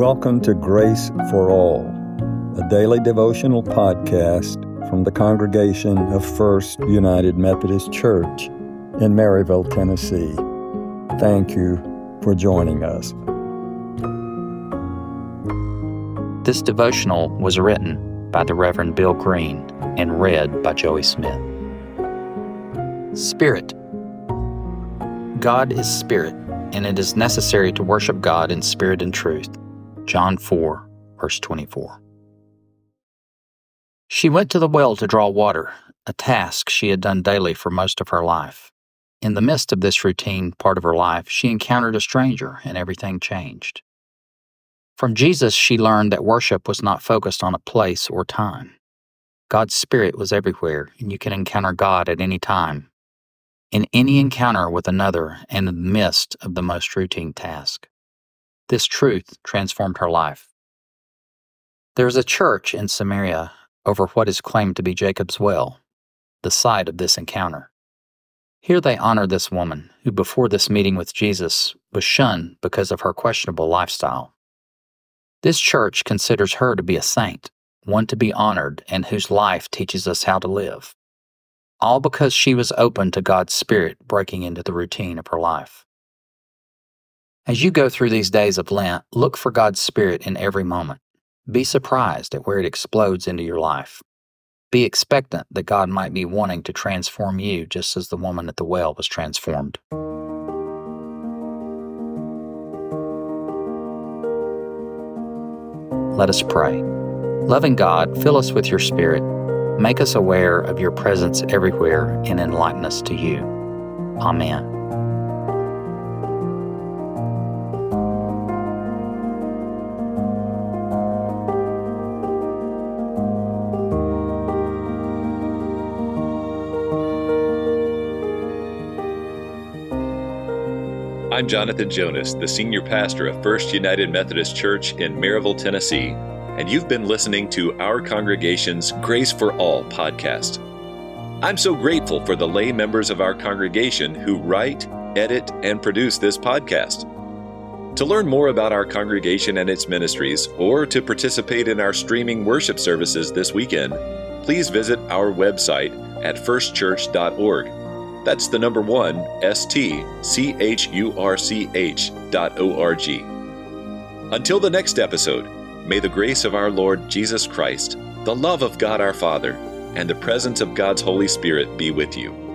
Welcome to Grace for All, a daily devotional podcast from the congregation of First United Methodist Church in Maryville, Tennessee. Thank you for joining us. This devotional was written by the Reverend Bill Green and read by Joey Smith. Spirit. God is spirit, and it is necessary to worship God in spirit and truth. John 4, verse 24. She went to the well to draw water, a task she had done daily for most of her life. In the midst of this routine part of her life, she encountered a stranger and everything changed. From Jesus, she learned that worship was not focused on a place or time. God's Spirit was everywhere, and you can encounter God at any time, in any encounter with another, and in the midst of the most routine task. This truth transformed her life. There is a church in Samaria over what is claimed to be Jacob's well, the site of this encounter. Here they honor this woman who, before this meeting with Jesus, was shunned because of her questionable lifestyle. This church considers her to be a saint, one to be honored, and whose life teaches us how to live. All because she was open to God's Spirit breaking into the routine of her life. As you go through these days of Lent, look for God's Spirit in every moment. Be surprised at where it explodes into your life. Be expectant that God might be wanting to transform you just as the woman at the well was transformed. Let us pray. Loving God, fill us with your Spirit. Make us aware of your presence everywhere and enlighten us to you. Amen. I'm Jonathan Jonas, the senior pastor of First United Methodist Church in Maryville, Tennessee, and you've been listening to our congregation's Grace for All podcast. I'm so grateful for the lay members of our congregation who write, edit, and produce this podcast. To learn more about our congregation and its ministries, or to participate in our streaming worship services this weekend, please visit our website at 1stchurch.org. That's the number one, S T C H U R C H dot O R G. Until the next episode, may the grace of our Lord Jesus Christ, the love of God our Father, and the presence of God's Holy Spirit be with you.